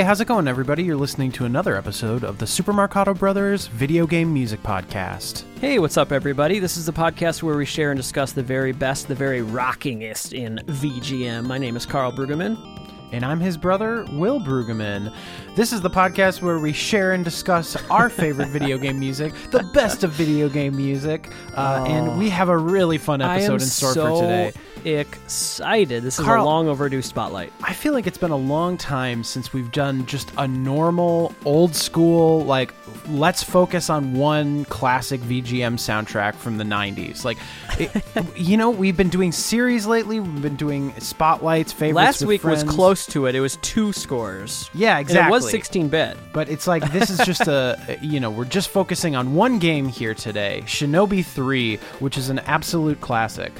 Hey, how's it going, everybody? You're listening to another episode of the Super Marcato Brothers Video Game Music Podcast. Hey, what's up, everybody? This is the podcast where we share and discuss the very best, the very rockingest in VGM. My name is Karl Brueggemann. And I'm his brother, Will Brueggemann. This is the podcast where we share and discuss our favorite video game music, the best of video game music. Uh, And we have a really fun episode in store so for today. excited. This is a long overdue spotlight. I feel like it's been a long time since we've done just a normal, old school, like, let's focus on one classic VGM soundtrack from the 90s. Like, it, you know, we've been doing series lately, we've been doing spotlights, favorites. Last week was friends. Close to it. It was two scores. Yeah, And exactly. it was 16 bit. But it's like this is just a you know we're just focusing on one game here today, Shinobi 3, which is an absolute classic.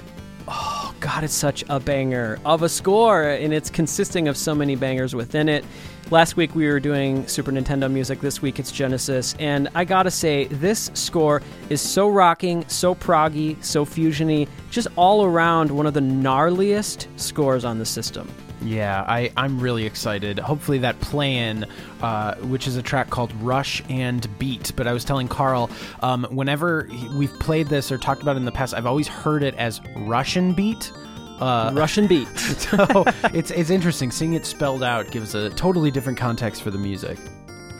Oh, God, it's such a banger of a score, and it's consisting of so many bangers within it. Last week we were doing Super Nintendo music. This week it's Genesis, and I gotta say, this score is so rocking, so proggy, so fusiony, just all around one of the gnarliest scores on the system. Yeah, I I'm really excited. Hopefully that plan, uh, which is a track called Rush and Beat. But I was telling Karl, um, whenever he- we've played this or talked about it in the past, I've always heard it as Russian Beat. Uh, Russian beat. so it's it's interesting seeing it spelled out gives a totally different context for the music.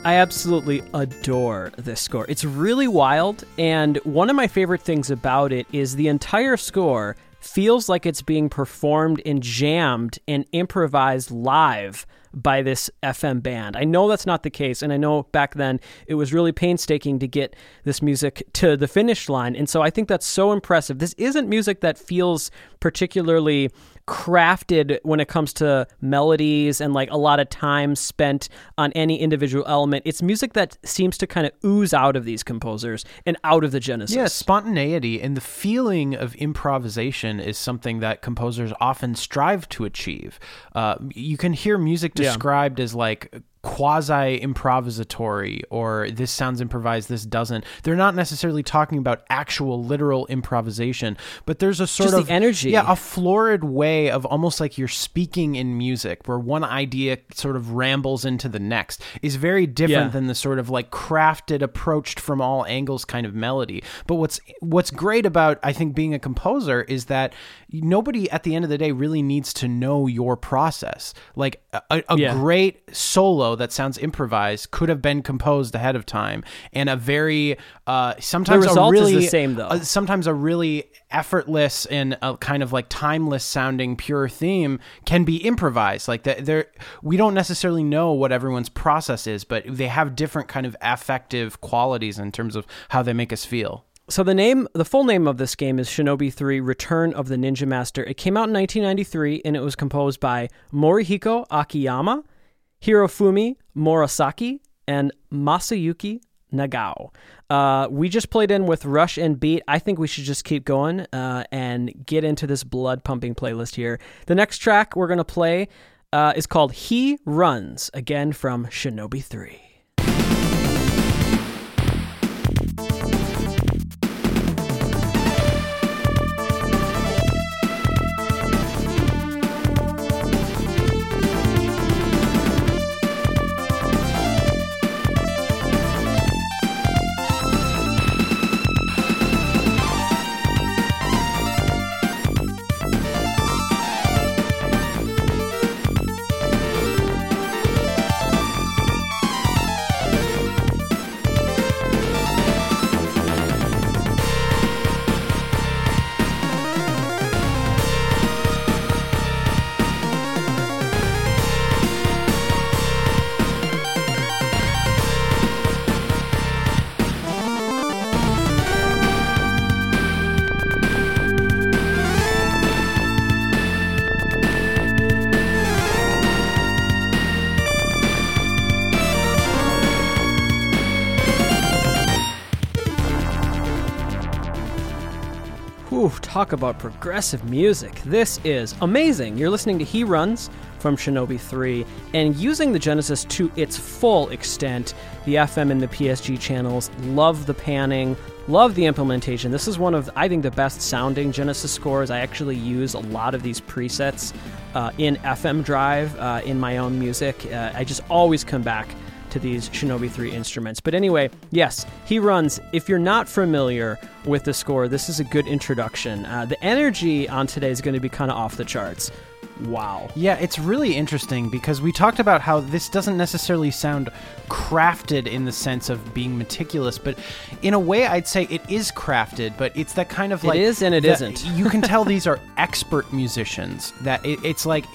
I absolutely adore this score. It's really wild, and one of my favorite things about it is the entire score feels like it's being performed and jammed and improvised live by this FM band. I know that's not the case, and I know back then it was really painstaking to get this music to the finish line, and so I think that's so impressive. This isn't music that feels particularly crafted when it comes to melodies and like a lot of time spent on any individual element. It's music that seems to kind of ooze out of these composers and out of the Genesis. Yeah, spontaneity and the feeling of improvisation is something that composers often strive to achieve. Uh, you can hear music Yeah. described as like quasi improvisatory or this sounds improvised this doesn't they're not necessarily talking about actual literal improvisation but there's a sort Just of energy. yeah a florid way of almost like you're speaking in music where one idea sort of rambles into the next is very different Yeah. than the sort of like crafted approached from all angles kind of melody but what's what's great about i think being a composer is that nobody at the end of the day really needs to know your process like a, a Yeah. great solo that sounds improvised could have been composed ahead of time and a very uh sometimes a really same, though. a- sometimes a really effortless and a kind of like timeless sounding pure theme can be improvised like that there we don't necessarily know what everyone's process is but they have different kind of affective qualities in terms of how they make us feel So the name, the full name of this game is Shinobi 3: Return of the Ninja Master. It came out in 1993 and it was composed by Morihiko Akiyama, Hirofumi Murasaki, and Masayuki Nagao. Uh, we just played in with Rush and Beat. I think we should just keep going uh, and get into this blood pumping playlist here. The next track we're gonna play uh, is called "He Runs," again from Shinobi 3. Talk about progressive music. This is amazing. You're listening to He Runs from Shinobi 3 and using the Genesis to its full extent. The FM and the PSG channels, love the panning, love the implementation. This is one of, I think, the best sounding Genesis scores. I actually use a lot of these presets uh, in FM Drive uh, in my own music. Uh, I just always come back to these Shinobi 3 instruments. But anyway, yes, he runs. If you're not familiar with the score, this is a good introduction. Uh, the energy on today is going to be kind of off the charts. Wow. Yeah, it's really interesting because we talked about how this doesn't necessarily sound crafted in the sense of being meticulous, but in a way, I'd say it is crafted. But it's that kind of like it is and it not you can tell these are expert musicians. That it, it's like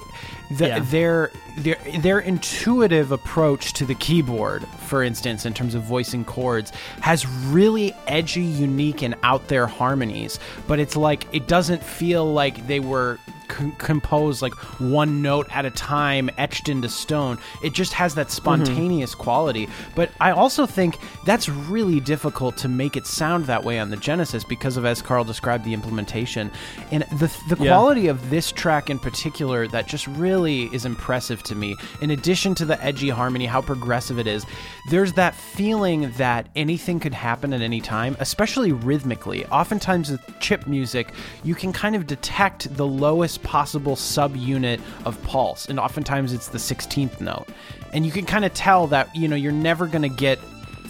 the, Yeah. their their their intuitive approach to the keyboard, for instance, in terms of voicing chords, has really edgy, unique, and out there harmonies. But it's like it doesn't feel like they were c- composed like one note at a time, etched into stone. It just has that mm-hmm. spontaneous quality. But I also think that's really difficult to make it sound that way on the Genesis because of, as Karl described, the implementation and the the Yeah. quality of this track in particular that just really is impressive to me. In addition to the edgy harmony, how progressive it is, there's that feeling that anything could happen at any time, especially rhythmically. Oftentimes with chip music, you can kind of detect the lowest possible subunit of pulse, and oftentimes it's the 16th note. And you can kind of tell that, you know, you're never going to get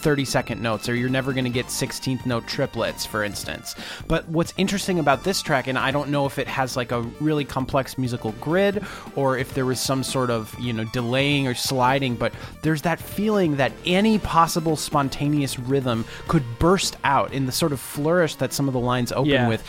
30 second notes or you're never going to get 16th note triplets for instance but what's interesting about this track and i don't know if it has like a really complex musical grid or if there was some sort of you know delaying or sliding but there's that feeling that any possible spontaneous rhythm could burst out in the sort of flourish that some of the lines open Yeah. with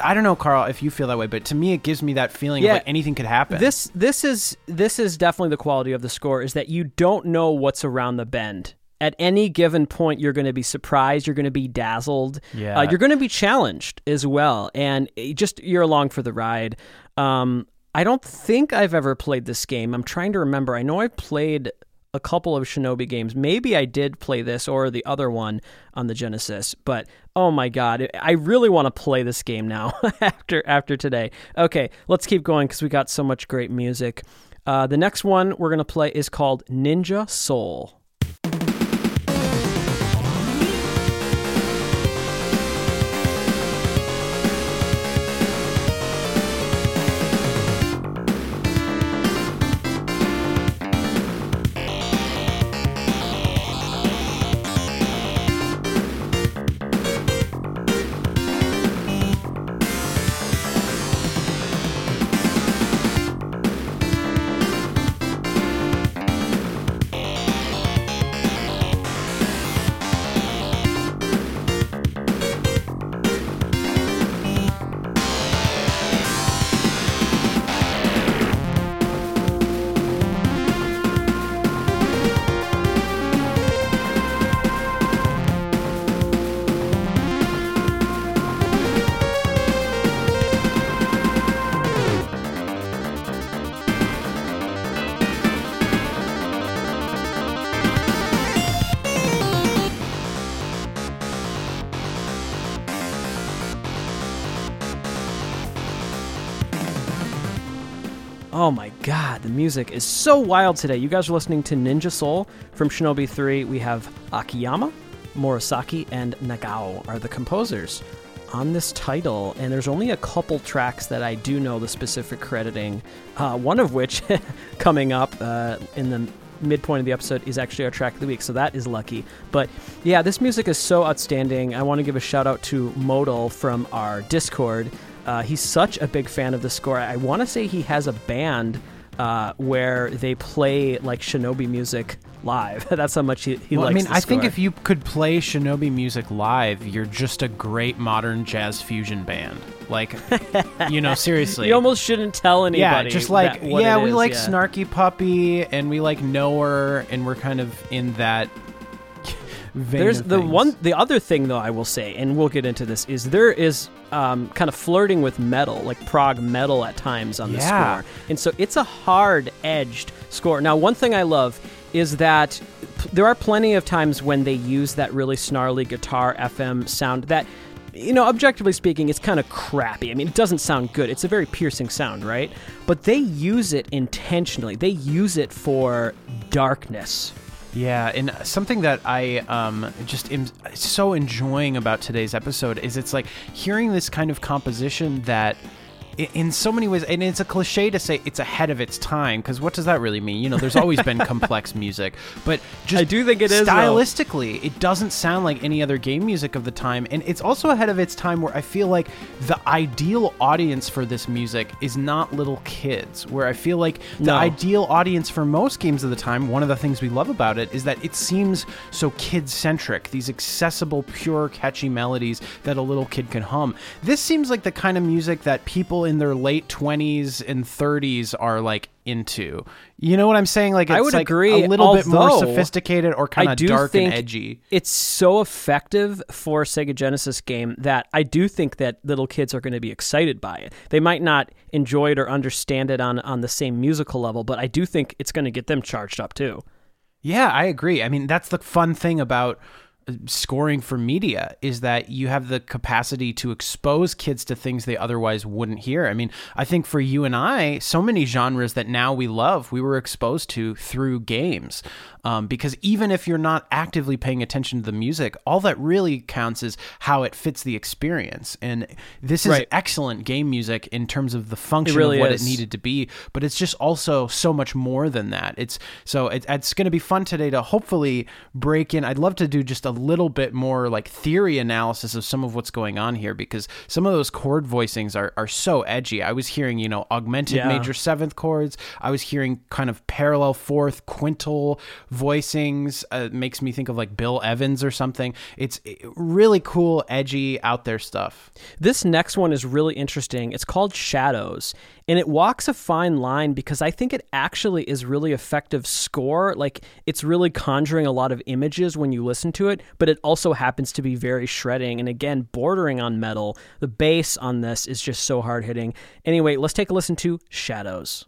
i don't know karl if you feel that way but to me it gives me that feeling Yeah. of like anything could happen This this is this is definitely the quality of the score is that you don't know what's around the bend. At any given point, you're going to be surprised. You're going to be dazzled. Yeah. Uh, you're going to be challenged as well, and just you're along for the ride. Um, I don't think I've ever played this game. I'm trying to remember. I know I've played a couple of Shinobi games. Maybe I did play this or the other one on the Genesis, but oh my god, I really want to play this game now after after today. Okay, let's keep going because we got so much great music. Uh, the next one we're gonna play is called Ninja Soul. Music is so wild today. You guys are listening to Ninja Soul from Shinobi 3. We have Akiyama, Murasaki, and Nagao are the composers on this title, and there's only a couple tracks that I do know the specific crediting. Uh, one of which, coming up uh, in the midpoint of the episode, is actually our track of the week, so that is lucky. But yeah, this music is so outstanding. I want to give a shout out to Modal from our Discord. Uh, he's such a big fan of the score. I want to say he has a band uh, where they play like Shinobi music live. That's how much he, he well, I mean, I think if you could play Shinobi music live, you're just a great modern jazz fusion band. Like, you know, seriously. you almost shouldn't tell anybody. yeah, just like that- yeah, we is, like yeah. Snarky Puppy and we like Knower, and we're kind of in that. vein There's the things. one, the other thing though I will say, and we'll get into this, is there is um, kind of flirting with metal, like prog metal at times on the Yeah. score, and so it's a hard-edged score. Now, one thing I love is that p- there are plenty of times when they use that really snarly guitar FM sound that you know, objectively speaking, it's kind of crappy. I mean, it doesn't sound good. It's a very piercing sound, right? But they use it intentionally. They use it for darkness. Yeah, and something that I um, just am so enjoying about today's episode is it's like hearing this kind of composition that in so many ways, and it's a cliche to say it's ahead of its time because what does that really mean? You know, there's always been complex music, but just I do think it is stylistically, it doesn't sound like any other game music of the time, and it's also ahead of its time where I feel like the ideal audience for this music is not little kids. Where I feel like the No. ideal audience for most games of the time, one of the things we love about it is that it seems so kid centric. These accessible, pure, catchy melodies that a little kid can hum. This seems like the kind of music that people in their late 20s and 30s are like into. You know what I'm saying? Like it's I would like agree, a little bit more sophisticated or kind of dark and edgy. It's so effective for a Sega Genesis game that I do think that little kids are going to be excited by it. They might not enjoy it or understand it on on the same musical level, but I do think it's going to get them charged up too. Yeah, I agree. I mean, that's the fun thing about scoring for media is that you have the capacity to expose kids to things they otherwise wouldn't hear. I mean, I think for you and I, so many genres that now we love, we were exposed to through games. Um, because even if you're not actively paying attention to the music, all that really counts is how it fits the experience. And this is Right. excellent game music in terms of the function really of what is. it needed to be, but it's just also so much more than that. It's so it, it's going to be fun today to hopefully break in. I'd love to do just a little bit more like theory analysis of some of what's going on here because some of those chord voicings are are so edgy. I was hearing you know augmented Yeah. major seventh chords. I was hearing kind of parallel fourth quintal voicings. Uh, makes me think of like Bill Evans or something. It's eh, really cool, edgy, out there stuff. This next one is really interesting. It's called Shadows, and it walks a fine line because I think it actually is really effective score. Like it's really conjuring a lot of images when you listen to it, but it also happens to be very shredding and again bordering on metal. The bass on this is just so hard hitting. Anyway, let's take a listen to Shadows.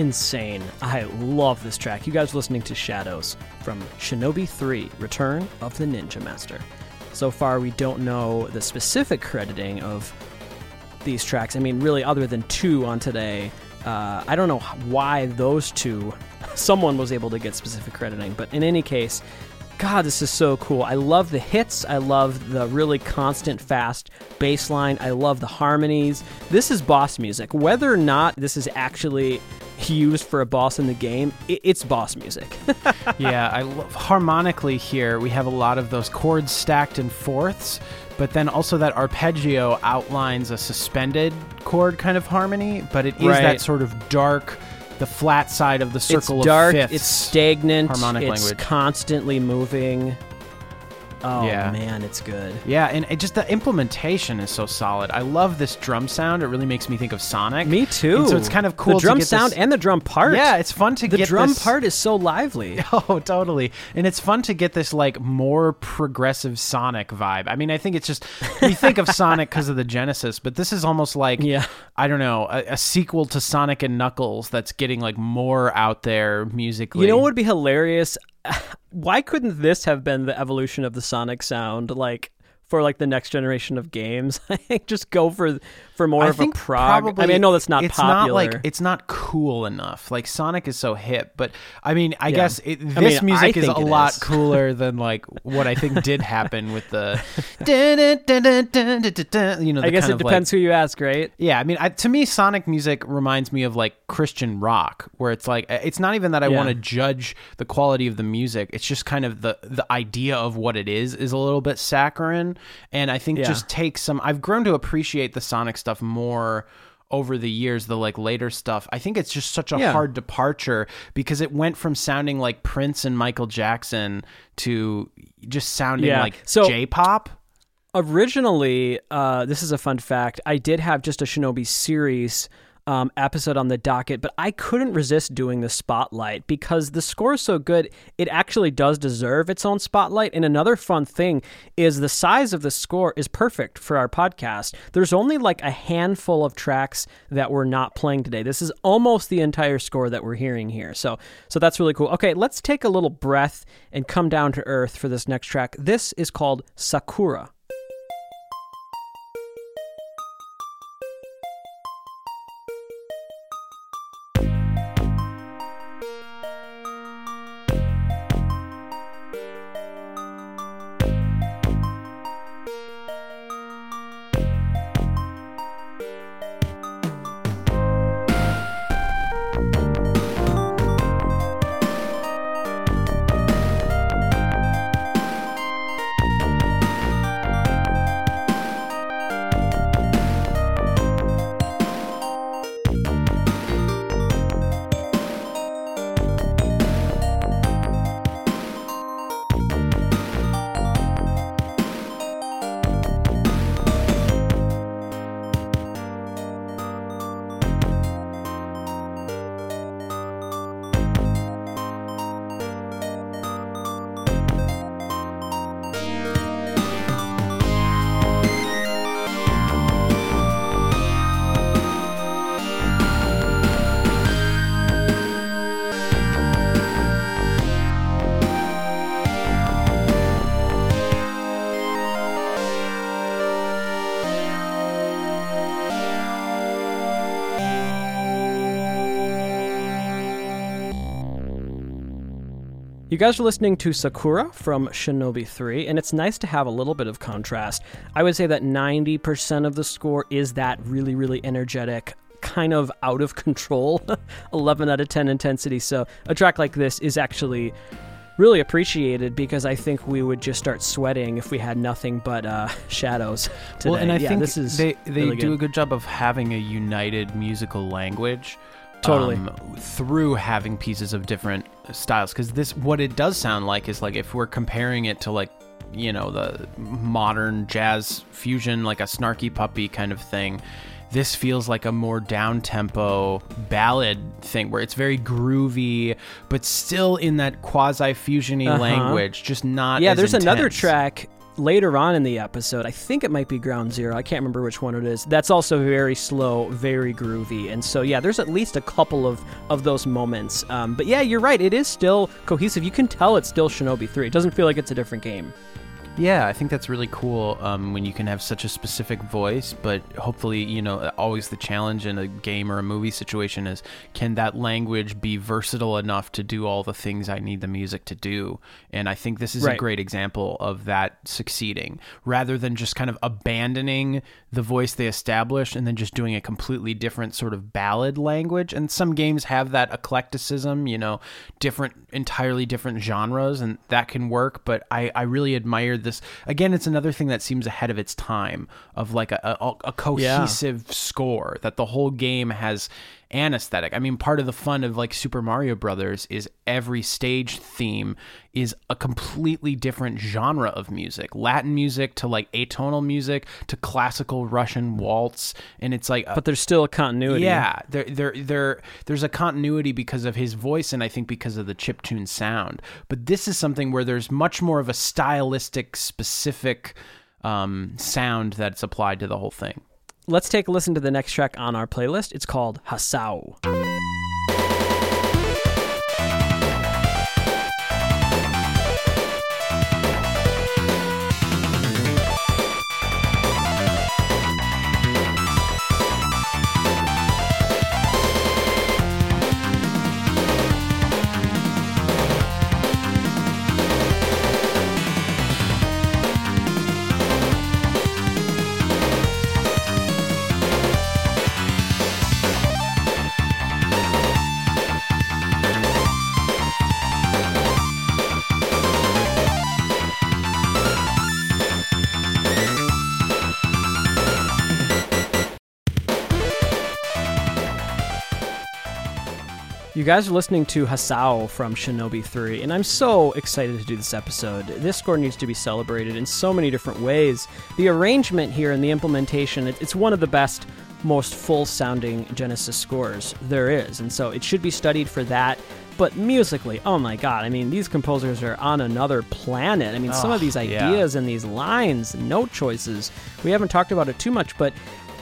Insane. I love this track. You guys are listening to Shadows from Shinobi 3 Return of the Ninja Master. So far, we don't know the specific crediting of these tracks. I mean, really, other than two on today, uh, I don't know why those two, someone was able to get specific crediting. But in any case, God, this is so cool. I love the hits. I love the really constant, fast bass line. I love the harmonies. This is boss music. Whether or not this is actually used for a boss in the game, it's boss music. yeah, I love harmonically here. We have a lot of those chords stacked in fourths, but then also that arpeggio outlines a suspended chord kind of harmony, but it is Right. that sort of dark, the flat side of the circle it's dark. of fifths. It's stagnant. harmonic it's language. constantly moving. Oh Yeah. man, it's good. yeah, and it just the implementation is so solid. I love this drum sound. It really makes me think of Sonic. Me too. And so it's kind of cool The drum sound this- and the drum part. Yeah, it's fun to the get the drum this- part is so lively. Oh, totally. And it's fun to get this like more progressive Sonic vibe. I mean, I think it's just we think of Sonic because of the Genesis, but this is almost like Yeah. I don't know, a, a sequel to Sonic and Knuckles that's getting like more out there musically. You know what would be hilarious? Why couldn't this have been the evolution of the Sonic sound? Like for like the next generation of games. I think just go for for more I of a prog. Probably, I mean, I know that's not it's popular. Not like it's not cool enough. Like Sonic is so hip, but I mean, I yeah. guess it, this I mean, music is a lot is. cooler than like what I think did happen with the. you know, the I guess it depends like, who you ask, right? Yeah, I mean, I, to me, Sonic music reminds me of like Christian rock, where it's like it's not even that I yeah. want to judge the quality of the music. It's just kind of the the idea of what it is is a little bit saccharine, and I think yeah. just takes some. I've grown to appreciate the Sonic stuff more over the years the like later stuff i think it's just such a Yeah. hard departure because it went from sounding like prince and michael jackson to just sounding Yeah. like So- j-pop Originally, uh, this is a fun fact. I did have just a Shinobi series um, episode on the docket, but I couldn't resist doing the spotlight because the score is so good. It actually does deserve its own spotlight. And another fun thing is the size of the score is perfect for our podcast. There's only like a handful of tracks that we're not playing today. This is almost the entire score that we're hearing here. So, so that's really cool. Okay, let's take a little breath and come down to earth for this next track. This is called Sakura. Guys are listening to Sakura from Shinobi 3, and it's nice to have a little bit of contrast. I would say that 90% of the score is that really, really energetic, kind of out of control 11 out of 10 intensity. So a track like this is actually really appreciated because I think we would just start sweating if we had nothing but uh, shadows today. Well, and I yeah, think this is they they really do good. a good job of having a united musical language. Totally. um, through having pieces of different styles, because this what it does sound like is like if we're comparing it to like you know the modern jazz fusion, like a snarky puppy kind of thing. This feels like a more down tempo ballad thing where it's very groovy, but still in that quasi fusiony Uh-huh. language, just not. yeah, there's another track later on in the episode. I think it might be Ground Zero. I can't remember which one it is. That's also very slow, very groovy. And so, yeah, there's at least a couple of, of those moments. Um, but yeah, you're right. It is still cohesive. You can tell it's still Shinobi 3. It doesn't feel like it's a different game. Yeah, I think that's really cool um, when you can have such a specific voice, but hopefully, you know, always the challenge in a game or a movie situation is can that language be versatile enough to do all the things I need the music to do? And I think this is a great example of that succeeding rather than just kind of abandoning the voice they established and then just doing a completely different sort of ballad language. And some games have that eclecticism, you know, different, entirely different genres, and that can work. But I, I really admired this. Again, it's another thing that seems ahead of its time of like a, a, a cohesive score that the whole game has an aesthetic. I mean, part of the fun of like Super Mario Brothers is every stage theme is a completely different genre of music. Latin music to like atonal music to classical Russian waltz and it's like But there's still a continuity. yeah, there, there, there, there's a continuity because of his voice, and I think because of the chiptune sound. But this is something where there's much more of a stylistic, specific um, sound that's applied to the whole thing. Let's take a listen to the next track on our playlist. It's called Hasao. You guys are listening to Hasao from Shinobi 3, and I'm so excited to do this episode. This score needs to be celebrated in so many different ways. The arrangement here and the implementation, it's one of the best, most full sounding Genesis scores there is, and so it should be studied for that. But musically, oh my god, I mean, these composers are on another planet. I mean, some of these ideas yeah. and these lines, note choices, we haven't talked about it too much, but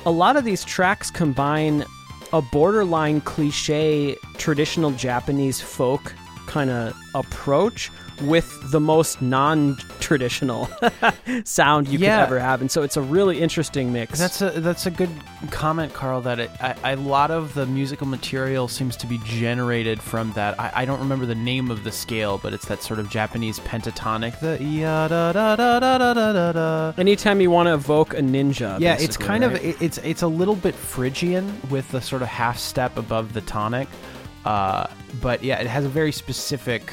a lot of these tracks combine a borderline cliche traditional Japanese folk kind of approach with the most non-traditional sound you yeah. could ever have, and so it's a really interesting mix. That's a that's a good comment, Karl. That it, a lot of the musical material seems to be generated from that. I, I, don't remember the name of the scale, but it's that sort of Japanese pentatonic. The ya da da da da da da da. Anytime you want to evoke a ninja. Yeah, it's kind right? of it, it's it's a little bit Phrygian with the sort of half step above the tonic. Uh, but yeah, it has a very specific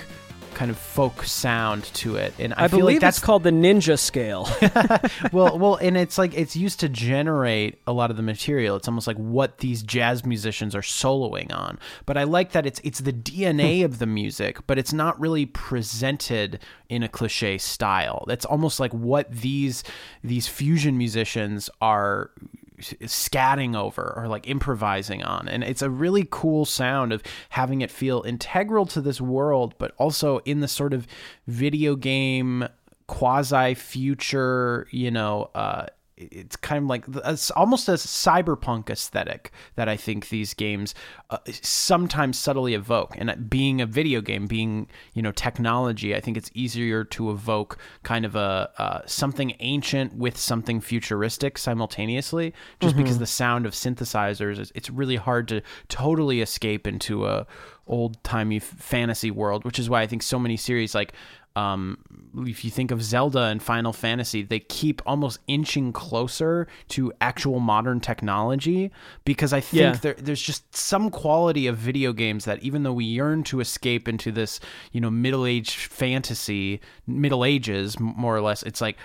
kind of folk sound to it, and I, I believe like that's called the ninja scale. well, well, and it's like it's used to generate a lot of the material. It's almost like what these jazz musicians are soloing on. But I like that it's it's the DNA of the music, but it's not really presented in a cliche style. That's almost like what these these fusion musicians are scatting over or like improvising on. And it's a really cool sound of having it feel integral to this world, but also in the sort of video game quasi future, you know, uh, it's kind of like it's almost a cyberpunk aesthetic that I think these games uh, sometimes subtly evoke. And being a video game, being you know technology, I think it's easier to evoke kind of a uh, something ancient with something futuristic simultaneously. Just mm-hmm. because the sound of synthesizers, it's really hard to totally escape into a old timey fantasy world, which is why I think so many series like um, if you think of Zelda and Final Fantasy, they keep almost inching closer to actual modern technology because I think yeah. there, there's just some quality of video games that even though we yearn to escape into this, you know, middle age fantasy, Middle Ages more or less, it's like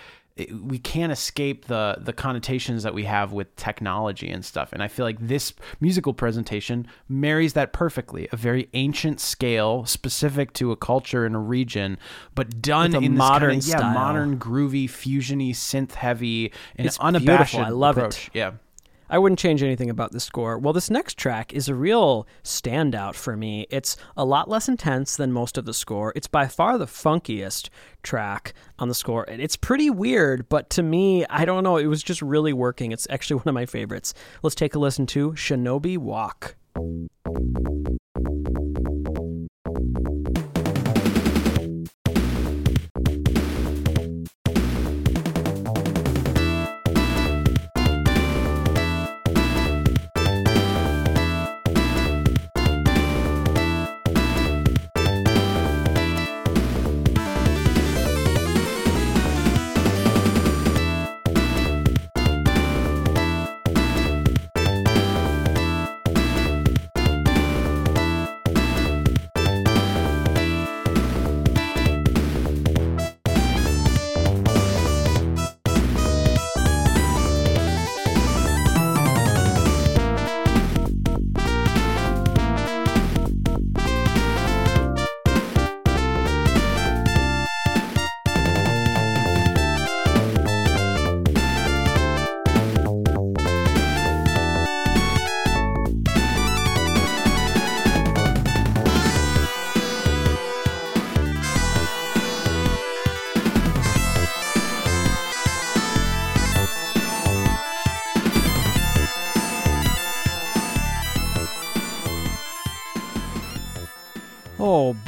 we can't escape the the connotations that we have with technology and stuff and i feel like this musical presentation marries that perfectly a very ancient scale specific to a culture and a region but done in modern kind of, yeah modern groovy fusiony synth heavy and it's unabashed beautiful. i love approach. it yeah I wouldn't change anything about the score. Well, this next track is a real standout for me. It's a lot less intense than most of the score. It's by far the funkiest track on the score. And It's pretty weird, but to me, I don't know, it was just really working. It's actually one of my favorites. Let's take a listen to Shinobi Walk.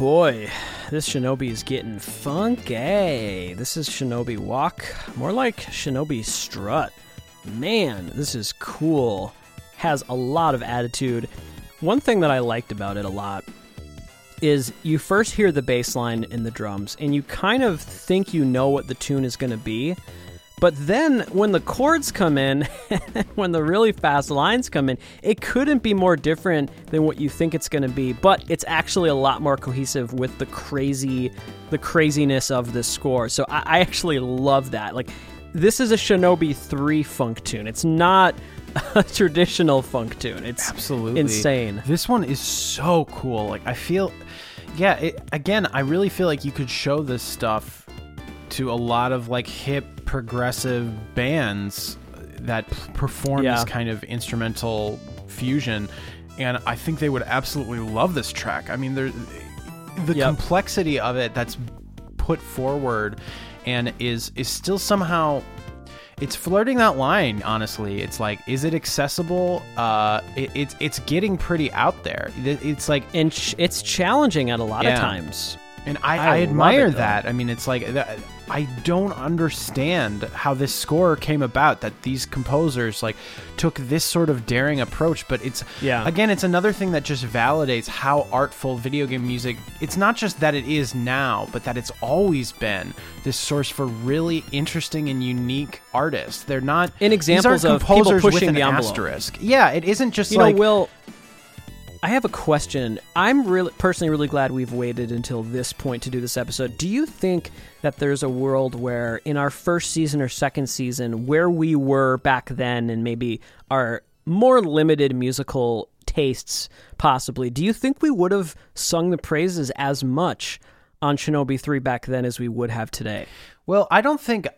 Boy, this Shinobi is getting funky. This is Shinobi Walk, more like Shinobi Strut. Man, this is cool. Has a lot of attitude. One thing that I liked about it a lot is you first hear the bass line in the drums and you kind of think you know what the tune is going to be but then when the chords come in, when the really fast lines come in, it couldn't be more different than what you think it's going to be, but it's actually a lot more cohesive with the crazy the craziness of the score. So I, I actually love that. Like this is a Shinobi 3 funk tune. It's not a traditional funk tune. It's Absolutely insane. This one is so cool. Like I feel, yeah. It, again, I really feel like you could show this stuff to a lot of like hip progressive bands that perform Yeah. this kind of instrumental fusion, and I think they would absolutely love this track. I mean, there, the Yep. complexity of it that's put forward, and is is still somehow it's flirting that line honestly it's like is it accessible uh it, it's it's getting pretty out there it's like And ch- it's challenging at a lot Yeah. of times. and i, I I, admire it, that i mean it's like that, i don't understand how this score came about that these composers like took this sort of daring approach but it's Yeah. again it's another thing that just validates how artful video game music it's not just that it is now but that it's always been this source for really interesting and unique artists they're not In examples of people pushing the envelope. asterisk yeah it isn't just You like know, Will, I have a question. I'm really personally really glad we've waited until this point to do this episode. Do you think that there's a world where in our first season or second season where we were back then and maybe our more limited musical tastes possibly, do you think we would have sung the praises as much on Shinobi 3 back then as we would have today? Well, I don't think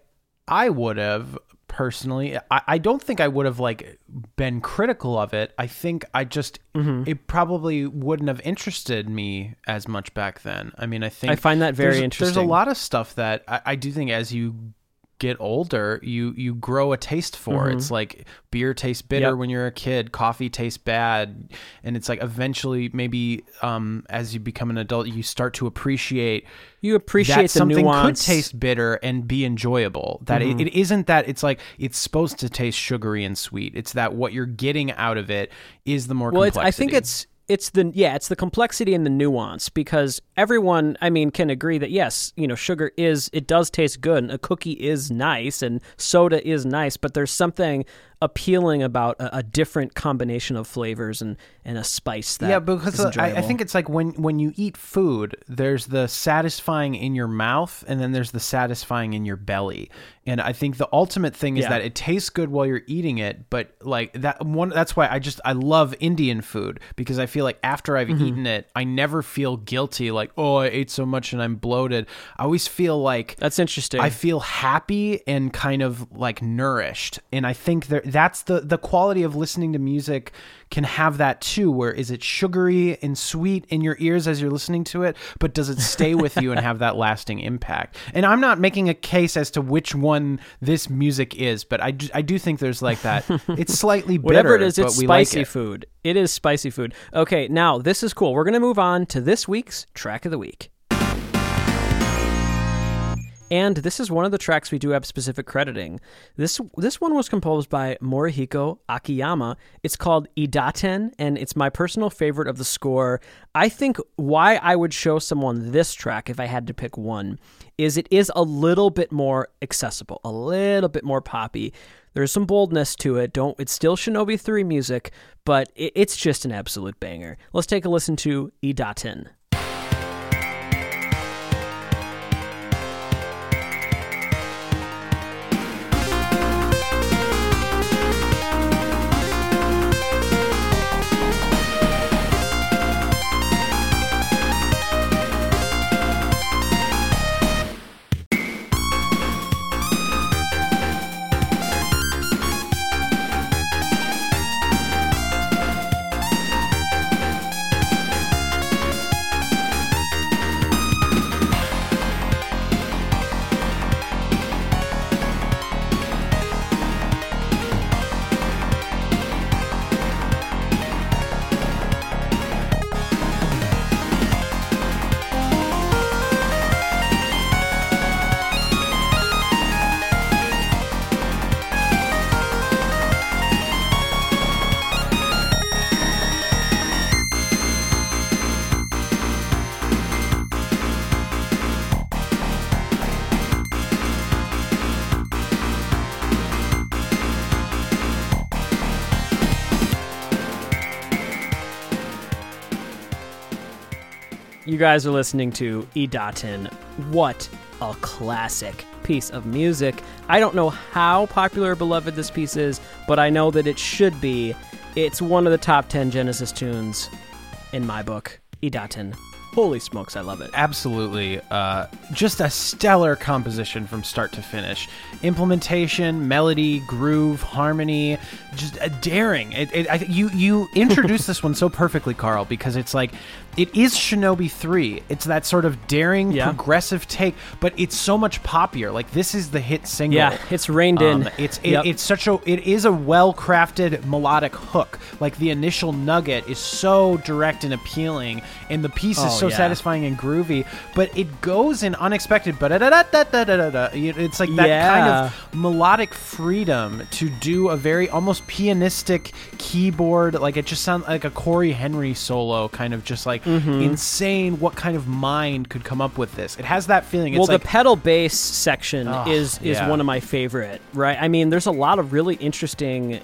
I would have personally. I, I don't think I would have like been critical of it. I think I just Mm-hmm. it probably wouldn't have interested me as much back then. I mean, I think I find that very there's, There's a lot of stuff that I, I do think as you get older, you you grow a taste for. It's like beer tastes bitter Mm-hmm. Yep. when you're a kid, coffee tastes bad, and it's like eventually maybe um as you become an adult, you start to appreciate You appreciate something nuance. could taste bitter and be enjoyable. That Mm-hmm. it, it isn't that it's like it's supposed to taste sugary and sweet. It's that what you're getting out of it is the more Well. I think it's it's the yeah, it's the complexity and the nuance because everyone, I mean, can agree that yes, you know, sugar is it does taste good, and a cookie is nice, and soda is nice, but there's something appealing about a, a different combination of flavors and and a spice that yeah, because I, I think it's like when when you eat food, there's the satisfying in your mouth, and then there's the satisfying in your belly. And I think the ultimate thing is Yeah. that it tastes good while you're eating it, but like that one. That's why I just I love Indian food because I feel like after I've Mm-hmm. eaten it, I never feel guilty. Like oh, I ate so much and I'm bloated. I always feel like that's interesting. I feel happy and kind of like nourished. And I think that that's the the quality of listening to music can have that too. Where is it sugary and sweet in your ears as you're listening to it, but does it stay with you and have that lasting impact? And I'm not making a case as to which one this music is, but I do, I do think there's like that. It's slightly bitter, Whatever it is, it's we like spicy it. food. It is spicy food. Okay, now this is cool. We're going to move on to this week's track of the week. And this is one of the tracks we do have specific crediting. This this one was composed by Morihiko Akiyama. It's called Idaten, and it's my personal favorite of the score. I think why I would show someone this track if I had to pick one is it is a little bit more accessible, a little bit more poppy. There's some boldness to it. Don't it's still Shinobi 3 music, but it, it's just an absolute banger. Let's take a listen to Idaten. Guys are listening to Idaten. What a classic. piece of music. I don't know how popular or beloved this piece is, but I know that it should be. It's one of the top 10 Genesis tunes in my book. Idaten. Holy smokes, I love it. Absolutely. Uh, just a stellar composition from start to finish. Implementation, melody, groove, harmony, just a daring. It, it, I, you you introduced this one so perfectly, Karl, because it's like it is Shinobi 3. It's that sort of daring, Yeah. progressive take, but it's so much poppier. Like this is the hit single. Yeah, it's reined in. Um, it's it, Yep. it's such a it is a well crafted melodic hook. Like the initial nugget is so direct and appealing, and the piece is Oh, so yeah. satisfying and groovy. But it goes in unexpected. But it's like that kind of melodic freedom to do a very almost pianistic keyboard. Like it just sounds like a Cory Henry solo, kind of just like Mm-hmm. insane. What kind of mind could come up with this? It has that feeling. It's well, like the pedal bass section Oh, is is yeah. one of my favorite. Right? I mean, there's a lot of really interesting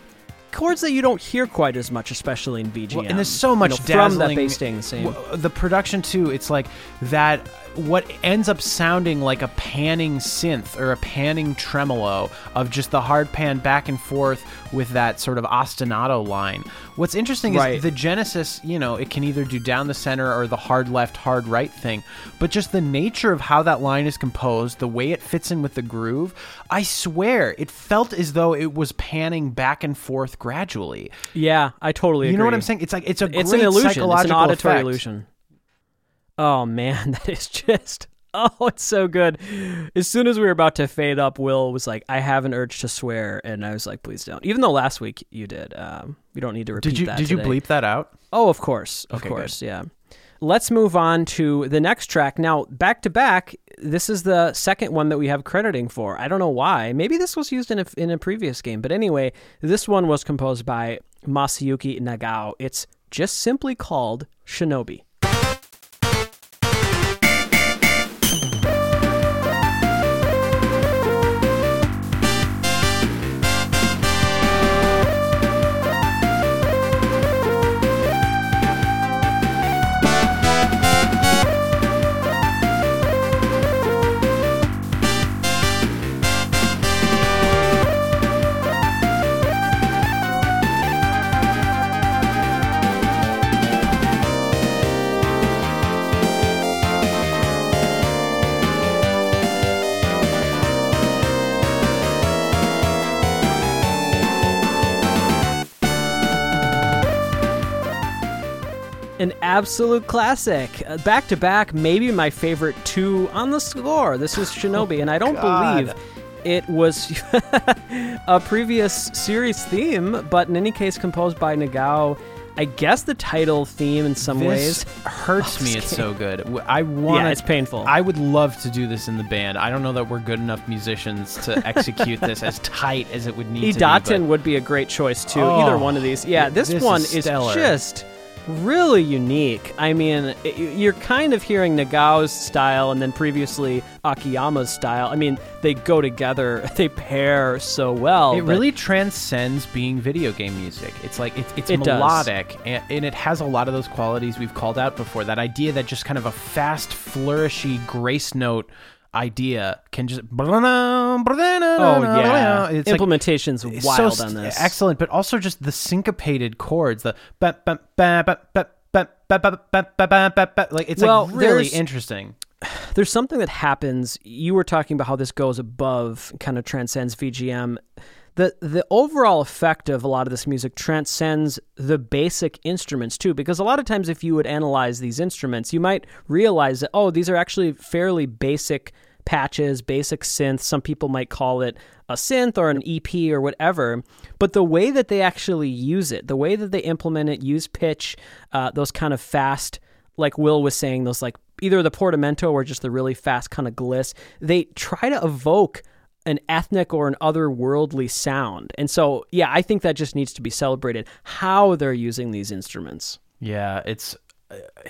chords that you don't hear quite as much, especially in VGM. Well, and there's so much you know, from that bass staying the same. the production too. It's like that. What ends up sounding like a panning synth or a panning tremolo of just the hard pan back and forth with that sort of ostinato line. What's interesting Right. is the Genesis. You know, it can either do down the center or the hard left, hard right thing. But just the nature of how that line is composed, the way it fits in with the groove. I swear, it felt as though it was panning back and forth gradually. yeah, I totally agree. You agree. know what I'm saying? It's like it's a It's great an illusion. It's an auditory effect. illusion. Oh man, that is just oh, it's so good. As soon as we were about to fade up, Will was like, "I have an urge to swear," and I was like, "Please don't." Even though last week you did, um, we don't need to repeat Did you that. did you bleep that out? Oh, of course, of Okay, good. course, yeah. Let's move on to the next track. Now, back to back, this is the second one that we have crediting for. I don't know why. Maybe this was used in a, in a previous game, but anyway, this one was composed by Masayuki Nagao. It's just simply called Shinobi. Absolute classic. Uh, back to back, maybe my favorite two on the score. This is oh Shinobi, and I don't God. believe it was a previous series theme, but in any case, composed by Nagao. I guess the title theme in some This ways. hurts me. It's so good. I want. Yeah, it's painful. I would love to do this in the band. I don't know that we're good enough musicians to execute this as tight as it would need to be. would be a great choice too. Oh, Either one of these. Yeah, this, this one is is, just really unique. I mean, you're kind of hearing Nagao's style and then previously Akiyama's style. I mean, they go together. They pair so well. It really transcends being video game music. It's like it's it's It melodic and, and it has a lot of those qualities we've called out before. That idea that just kind of a fast, flourishy grace note idea can just Oh yeah, it's implementations like, wild so on this. Excellent, but also just the syncopated chords, the like it's well, like really interesting. There's something that happens. You were talking about how this goes above, kind of transcends VGM. The, the overall effect of a lot of this music transcends the basic instruments too because a lot of times if you would analyze these instruments you might realize that oh these are actually fairly basic patches, basic synth. Some people might call it a synth or an EP or whatever. But the way that they actually use it, the way that they implement it, use pitch, uh, those kind of fast like Will was saying, those like either the portamento or just the really fast kind of gliss, they try to evoke an ethnic or an otherworldly sound. And so, yeah, I think that just needs to be celebrated how they're using these instruments. Yeah, it's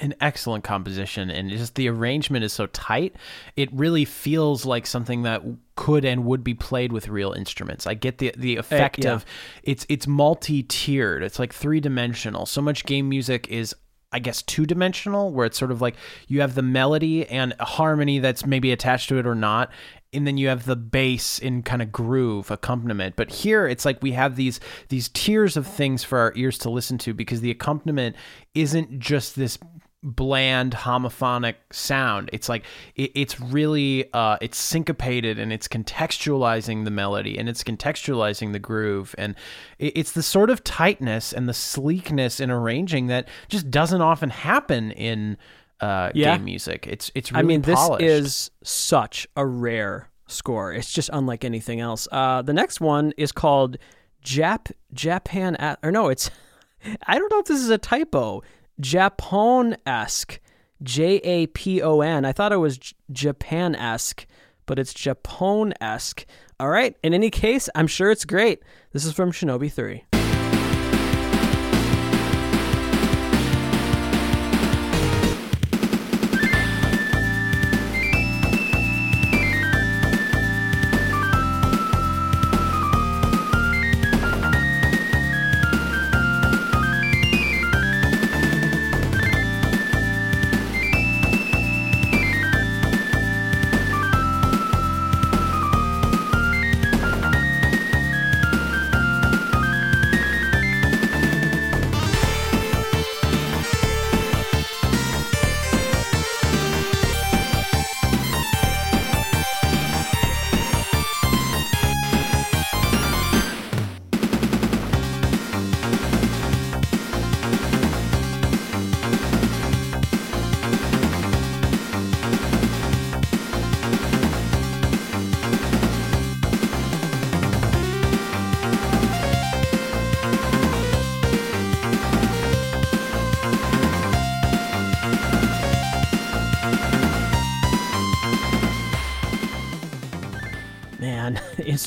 an excellent composition, and just the arrangement is so tight. It really feels like something that could and would be played with real instruments. I get the the eh, effect yeah. of it's it's multi tiered. It's like three dimensional. So much game music is. I guess two dimensional, where it's sort of like you have the melody and a harmony that's maybe attached to it or not, and then you have the bass in kind of groove accompaniment. But here it's like we have these these tiers of things for our ears to listen to because the accompaniment isn't just this bland homophonic sound it's like it, it's really uh it's syncopated and it's contextualizing the melody and it's contextualizing the groove and it, it's the sort of tightness and the sleekness in arranging that just doesn't often happen in uh Yeah. game music it's it's really I mean, polished. this is such a rare score. It's just unlike anything else. Uh, the next one is called Jap Japan A- or no, it's I don't know if this is a typo. Japon esque, J A P O N. I thought it was Japan esque, but it's Japon esque. All right. In any case, I'm sure it's great. This is from Shinobi Three.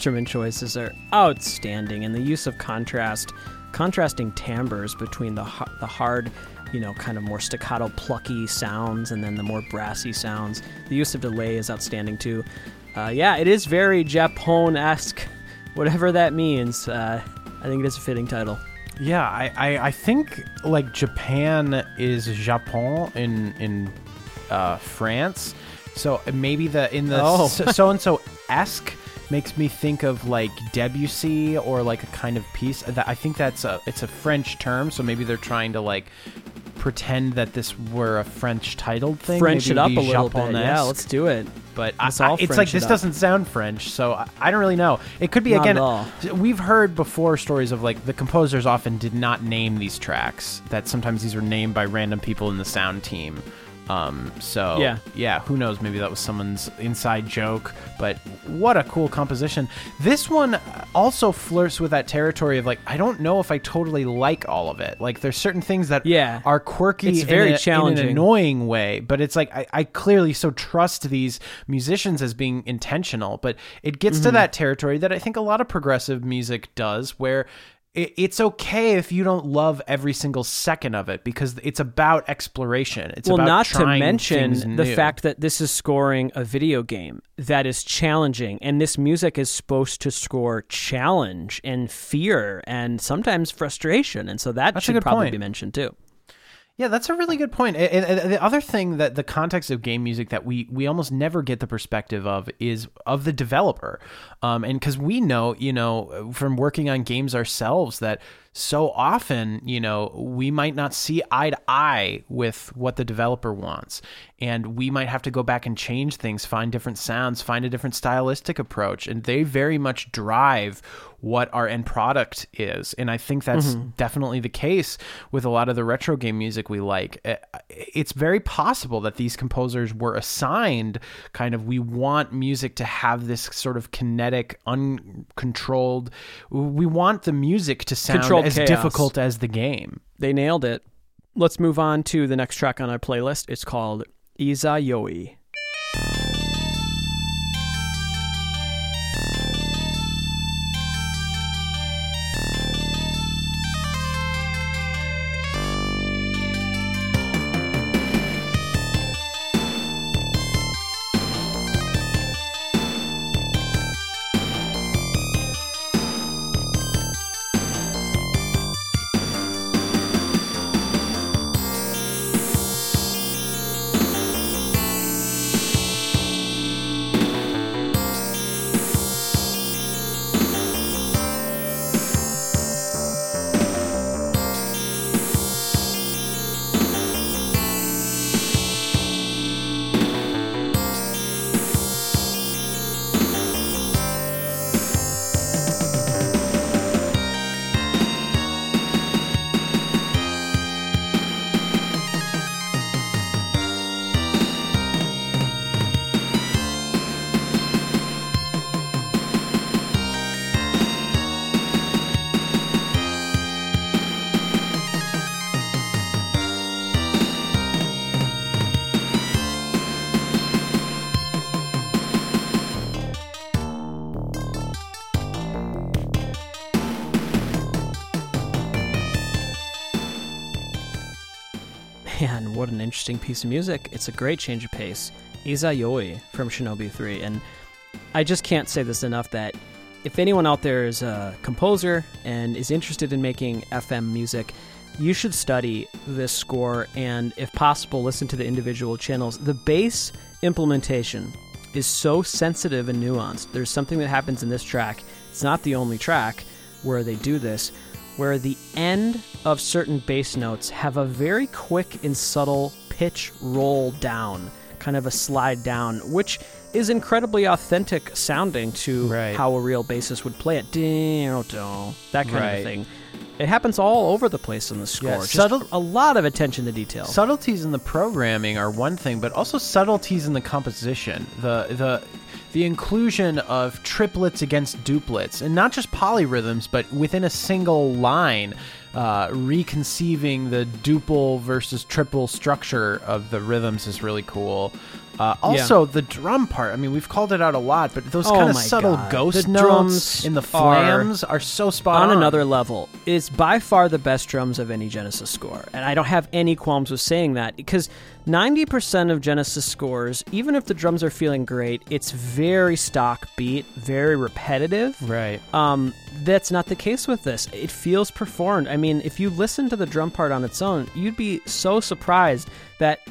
Instrument choices are outstanding, and the use of contrast, contrasting timbres between the the hard, you know, kind of more staccato, plucky sounds, and then the more brassy sounds. The use of delay is outstanding too. Uh, yeah, it is very Japon-esque, whatever that means. Uh, I think it is a fitting title. Yeah, I, I, I think like Japan is Japon in in uh, France, so maybe the in the Oh. so and so esque makes me think of like Debussy or like a kind of piece. That I think that's a it's a French term, so maybe they're trying to like pretend that this were a French titled thing. French maybe it up a little bit. Yeah, let's do it. but I, it's like it this up. doesn't sound French, so I, I don't really know. It could be Not again. We've heard before stories of like the composers often did not name these tracks. That sometimes these were named by random people in the sound team. Um, so Yeah. yeah, who knows? Maybe that was someone's inside joke. But what a cool composition! This one also flirts with that territory of like I don't know if I totally like all of it. Like there's certain things that Yeah. are quirky, It's in very a- in challenging. an annoying way. But it's like I, I clearly so trust these musicians as being intentional. But it gets Mm-hmm. to that territory that I think a lot of progressive music does, where it's okay if you don't love every single second of it because it's about exploration. It's well, not to mention the new. fact that this is scoring a video game that is challenging, and this music is supposed to score challenge and fear and sometimes frustration, and so that That's should probably point. be mentioned too. Yeah, that's a really good point. And, the other thing that the context of game music that we we almost never get the perspective of is of the developer, um, and because we know, you know, from working on games ourselves that so often, you know, we might not see eye to eye with what the developer wants, and we might have to go back and change things, find different sounds, find a different stylistic approach, and they very much drive what our end product is. And I think that's definitely the case with a lot of the retro game music we like. Uh, It's very possible that these composers were assigned kind of we want music to have this sort of kinetic, uncontrolled. We want the music to sound Controlled as chaos. difficult as the game. They nailed it. Let's move on to the next track on our playlist. It's called Izayoi. Interesting piece of music. It's a great change of pace. Izayoi from Shinobi 3. And I just can't say this enough that if anyone out there is a composer and is interested in making FM music, you should study this score and, if possible, listen to the individual channels. The bass implementation is so sensitive and nuanced. There's something that happens in this track. It's not the only track where they do this, where the end of certain bass notes have a very quick and subtle pitch roll down, kind of a slide down, which is incredibly authentic sounding to Right. how a real bassist would play it. That kind Right. of thing. It happens all over the place in the score. Yeah, Just subtle- a lot of attention to detail. Subtleties in the programming are one thing, but also subtleties in the composition. The the the inclusion of triplets against duplets, and not just polyrhythms, but within a single line, uh, reconceiving the duple versus triple structure of the rhythms is really cool. Uh, also, the drum part. I mean, we've called it out a lot, but those Oh kind of subtle God. ghost The notes drums in the are flams are, so spot on. on another level. It's by far the best drums of any Genesis score. And I don't have any qualms with saying that because 90% of Genesis scores, even if the drums are feeling great, it's very stock beat, very repetitive. Right. Um, that's not the case with this. It feels performed. I mean, if you listen to the drum part on its own, you'd be so surprised that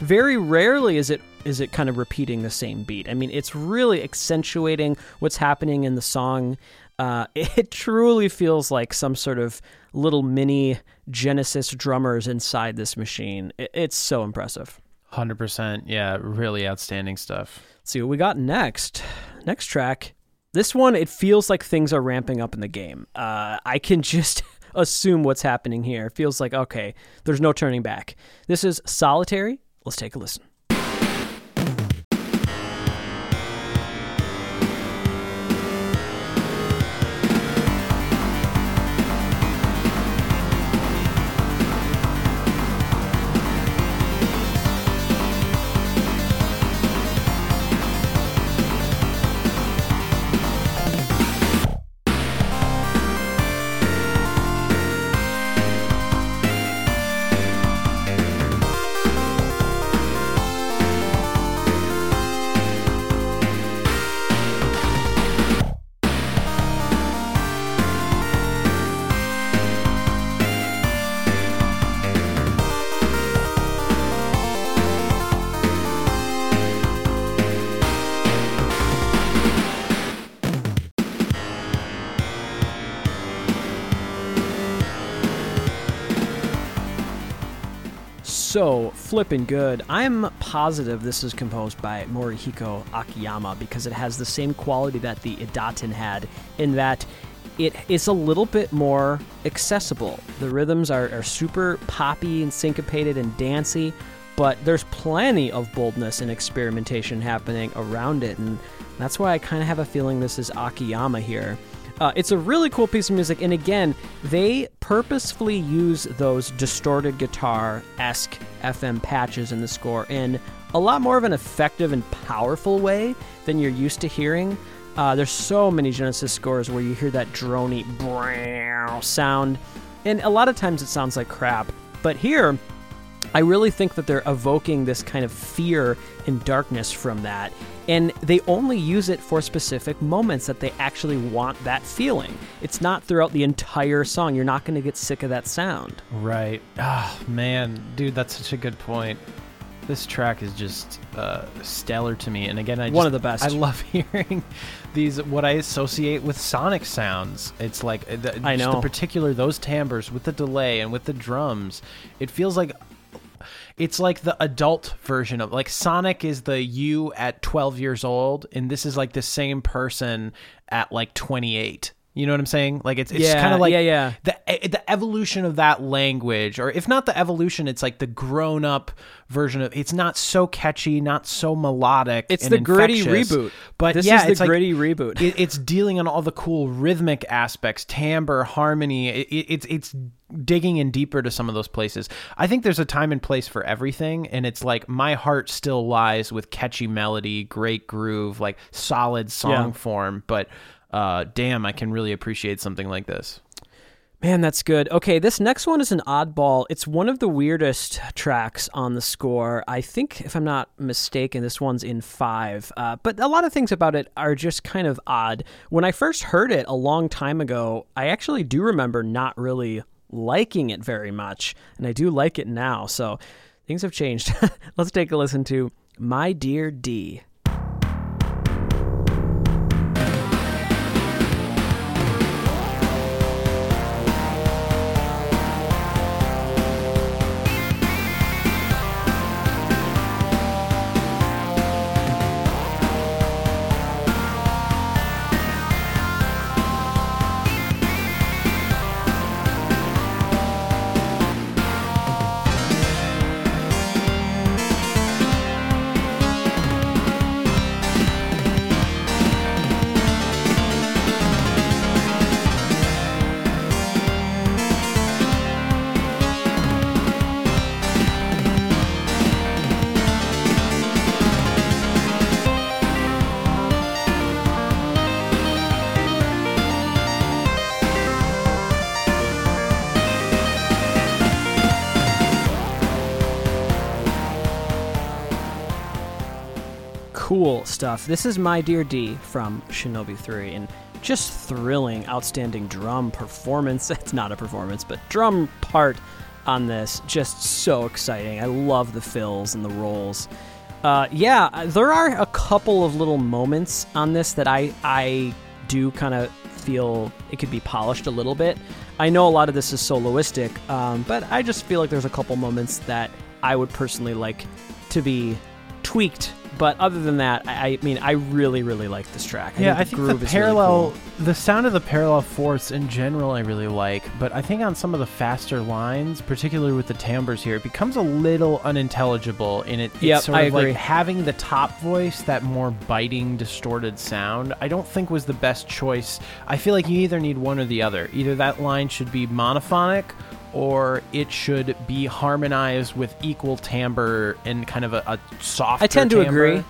very rarely is it is it kind of repeating the same beat. I mean, it's really accentuating what's happening in the song. Uh, it truly feels like some sort of little mini Genesis drummers inside this machine. It, it's so impressive. Hundred percent. Yeah, really outstanding stuff. Let's see what we got next. Next track. This one, it feels like things are ramping up in the game. Uh, I can just assume what's happening here. It feels like, okay, there's no turning back. This is Solitary. Let's take a listen. So, flippin' good. I'm positive this is composed by Morihiko Akiyama because it has the same quality that the Idaten had in that it is a little bit more accessible. The rhythms are, are super poppy and syncopated and dancey, but there's plenty of boldness and experimentation happening around it, and that's why I kind of have a feeling this is Akiyama here. Uh, it's a really cool piece of music, and again, they purposefully use those distorted guitar esque FM patches in the score in a lot more of an effective and powerful way than you're used to hearing. Uh, there's so many Genesis scores where you hear that drony sound, and a lot of times it sounds like crap. But here, I really think that they're evoking this kind of fear and darkness from that. And they only use it for specific moments that they actually want that feeling. It's not throughout the entire song. You're not going to get sick of that sound. Right. Ah, man, dude, that's such a good point. This track is just uh, stellar to me, and again, I just, One of the best. I love hearing these what I associate with Sonic sounds. It's like uh, the, I just know. the particular those timbres with the delay and with the drums. It feels like it's like the adult version of like Sonic is the you at 12 years old, and this is like the same person at like 28. You know what I'm saying? Like it's it's Yeah, kind of like yeah, yeah. the e- the evolution of that language, or if not the evolution, it's like the grown up version of. It's not so catchy, not so melodic. It's and the gritty reboot. But this yeah, is the like- gritty reboot. it, it's dealing on all the cool rhythmic aspects, timbre, harmony. It, it, it's it's digging in deeper to some of those places. I think there's a time and place for everything, and it's like my heart still lies with catchy melody, great groove, like solid song Yeah. form. But uh, damn, I can really appreciate something like this. Man, that's good. Okay, this next one is an oddball. It's one of the weirdest tracks on the score. I think, if I'm not mistaken, this one's in five. Uh, but a lot of things about it are just kind of odd. When I first heard it a long time ago, I actually do remember not really liking it very much, and I do like it now. So things have changed. Let's take a listen to My Dear D. This is My Dear D from Shinobi 3, and just thrilling, outstanding drum performance. It's not a performance, but drum part on this. Just so exciting. I love the fills and the rolls. Uh, yeah, there are a couple of little moments on this that I I do kind of feel it could be polished a little bit. I know a lot of this is soloistic, um, but I just feel like there's a couple moments that I would personally like to be tweaked but other than that, I, I mean, I really, really like this track. I yeah, think I think the parallel, really cool. the sound of the parallel fourths in general, I really like. But I think on some of the faster lines, particularly with the timbres here, it becomes a little unintelligible. In it, it's yep, sort I of agree. like having the top voice, that more biting, distorted sound. I don't think was the best choice. I feel like you either need one or the other. Either that line should be monophonic or it should be harmonized with equal timbre and kind of a, a soft. I tend to timbre. agree.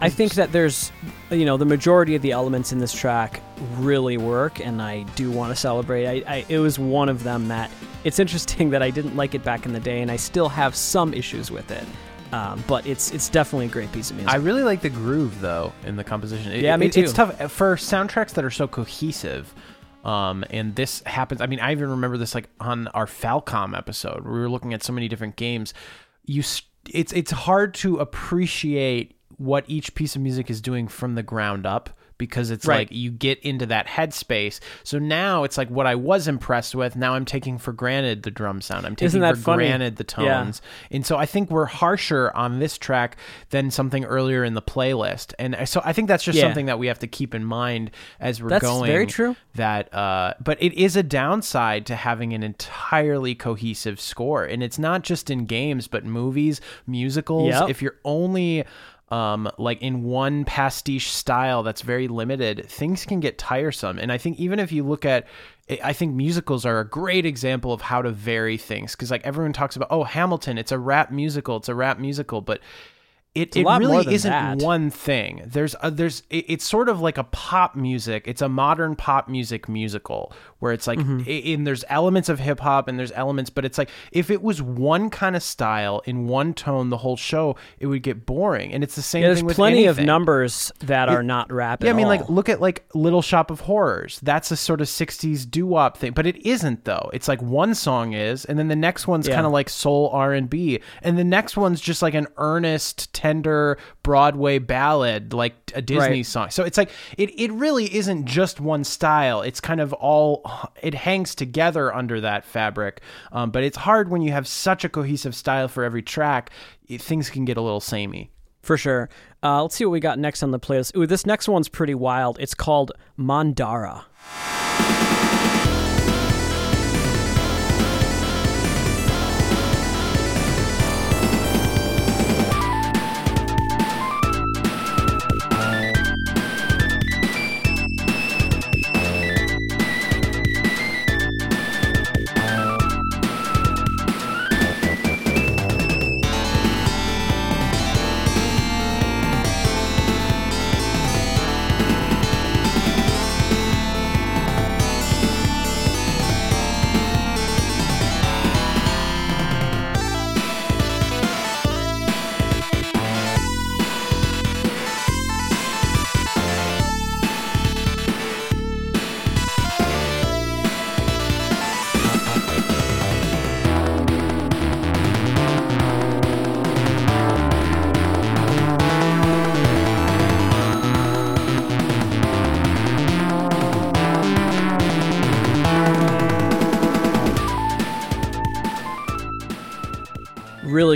I think that there's, you know, the majority of the elements in this track really work, and I do want to celebrate. I, I, it was one of them that it's interesting that I didn't like it back in the day, and I still have some issues with it. Um, but it's it's definitely a great piece of music. I really like the groove though in the composition. It, yeah, me it, too. It's tough for soundtracks that are so cohesive. Um, and this happens. I mean, I even remember this like on our Falcom episode. We were looking at so many different games. You, it's it's hard to appreciate what each piece of music is doing from the ground up because it's right. like you get into that headspace. So now it's like what I was impressed with. Now I'm taking for granted the drum sound. I'm taking for funny? granted the tones. Yeah. And so I think we're harsher on this track than something earlier in the playlist. And so I think that's just yeah. something that we have to keep in mind as we're going. that's going. Very true. That, uh, but it is a downside to having an entirely cohesive score, and it's not just in games, but movies, musicals. Yep. If you're only um, like in one pastiche style that's very limited, things can get tiresome. And I think even if you look at, I think musicals are a great example of how to vary things because like everyone talks about, oh, Hamilton, it's a rap musical, it's a rap musical, but it, it really isn't that. one thing. There's a, there's it, it's sort of like a pop music. It's a modern pop music musical where it's like mm-hmm. and there's elements of hip hop and there's elements, but it's like if it was one kind of style in one tone the whole show, it would get boring. And it's the same yeah, thing There's plenty anything. of numbers that are not rap. Yeah, I mean, all. like look at like Little Shop of Horrors. That's a sort of '60s doo wop thing, but it isn't though. It's like one song is, and then the next one's Yeah. kind of like soul R and B, and the next one's just like an earnest, tender Broadway ballad, like a Disney Right. song. So it's like it it really isn't just one style. It's kind of all it hangs together under that fabric. Um, but it's hard when you have such a cohesive style for every track. It, things can get a little samey. For sure. Uh, let's see what we got next on the playlist. Ooh, this next one's pretty wild. It's called Mandara.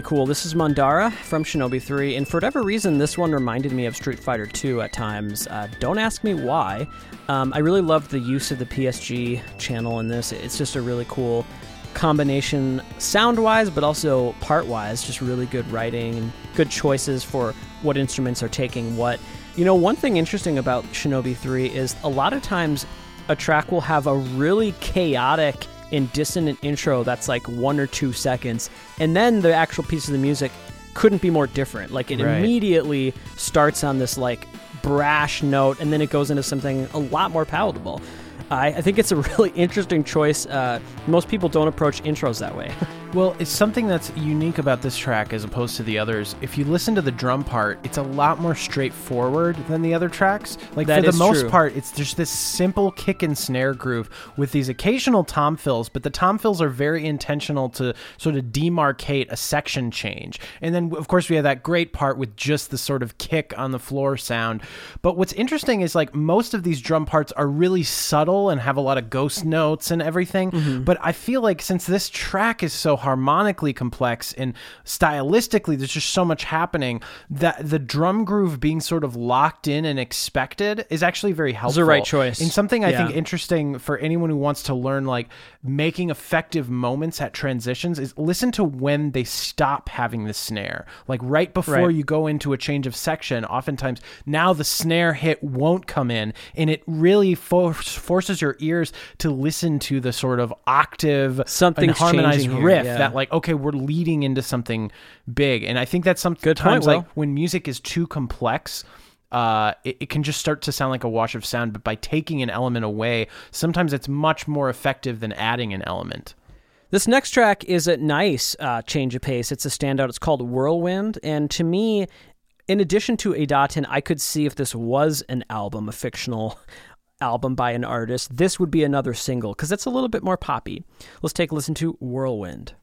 Really cool. This is Mandara from Shinobi 3, and for whatever reason, this one reminded me of Street Fighter 2 at times. Uh, don't ask me why. Um, I really love the use of the PSG channel in this. It's just a really cool combination, sound wise, but also part wise. Just really good writing and good choices for what instruments are taking what. You know, one thing interesting about Shinobi 3 is a lot of times a track will have a really chaotic and dissonant intro that's like one or two seconds, and then the actual piece of the music couldn't be more different. Like it Right. immediately starts on this like brash note, and then it goes into something a lot more palatable. I, I think it's a really interesting choice. Uh, most people don't approach intros that way. Well, it's something that's unique about this track as opposed to the others. If you listen to the drum part, it's a lot more straightforward than the other tracks. Like That for the most true. part, it's just this simple kick and snare groove with these occasional tom fills, but the tom fills are very intentional to sort of demarcate a section change. And then of course we have that great part with just the sort of kick on the floor sound. But what's interesting is like most of these drum parts are really subtle and have a lot of ghost notes and everything. Mm-hmm. But I feel like since this track is so harmonically complex and stylistically there's just so much happening that the drum groove being sort of locked in and expected is actually very helpful. It's the right choice. And something I think interesting for anyone who wants to learn like making effective moments at transitions is listen to when they stop having the snare. Like right before Right. you go into a change of section, oftentimes now the snare hit won't come in and it really for- forces your ears to listen to the sort of octave something harmonized riff yeah. That like okay, we're leading into something big. And I think that's sometimes Good point, like when music is too complex, uh, it, it can just start to sound like a wash of sound. But by taking an element away, sometimes it's much more effective than adding an element. This next track is a nice uh, change of pace. It's a standout. It's called Whirlwind. And to me, in addition to a Idaten, I could see if this was an album, a fictional album by an artist, this would be another single because it's a little bit more poppy. Let's take a listen to Whirlwind.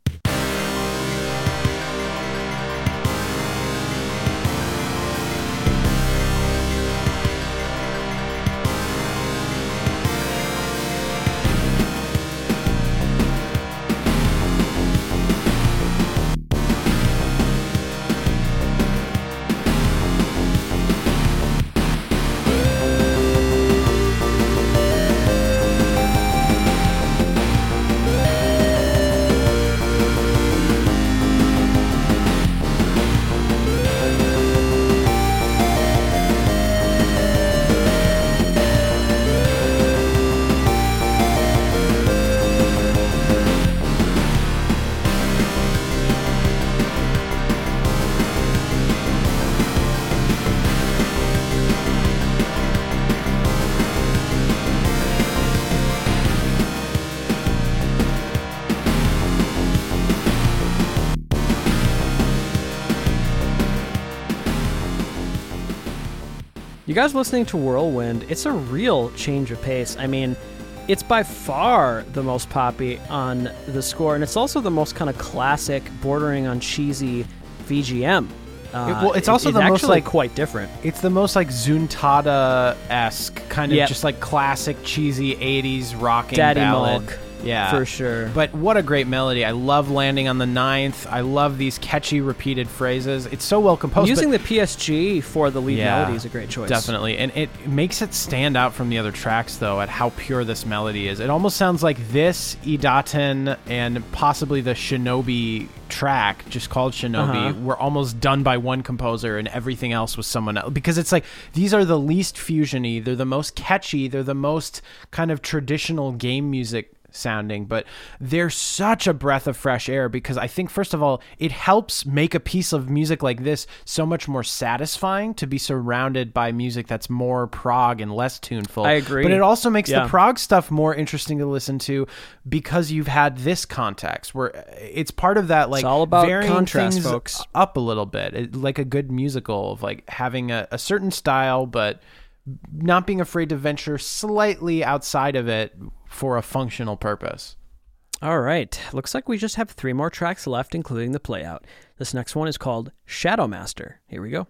Guys listening to Whirlwind, it's a real change of pace. I mean, it's by far the most poppy on the score, and it's also the most kind of classic, bordering on cheesy VGM. Uh, well, it's also the most, actually like- quite different. It's the most like Zuntata esque kind of Yep. just like classic cheesy '80s rocking Daddy ballad. Milk, yeah, for sure. But what a great melody! I love landing on the ninth. I love these catchy repeated phrases. It's so well composed. Using the PSG for the lead Yeah, melody is a great choice. Definitely. And it makes it stand out from the other tracks, though, at how pure this melody is. It almost sounds like this, Idaten, and possibly the Shinobi track, just called Shinobi, Uh-huh. were almost done by one composer and everything else was someone else. Because it's like these are the least fusiony, they're the most catchy, they're the most kind of traditional game music sounding, but they're such a breath of fresh air because I think, first of all, it helps make a piece of music like this so much more satisfying to be surrounded by music that's more prog and less tuneful. I agree. But it also makes Yeah. the prog stuff more interesting to listen to because you've had this context where it's part of that like it's all about varying contrast, things folks. up a little bit, it, like a good musical of like having a, a certain style, but not being afraid to venture slightly outside of it for a functional purpose. All right. Looks like we just have three more tracks left, including the playout. This next one is called Shadow Master. Here we go.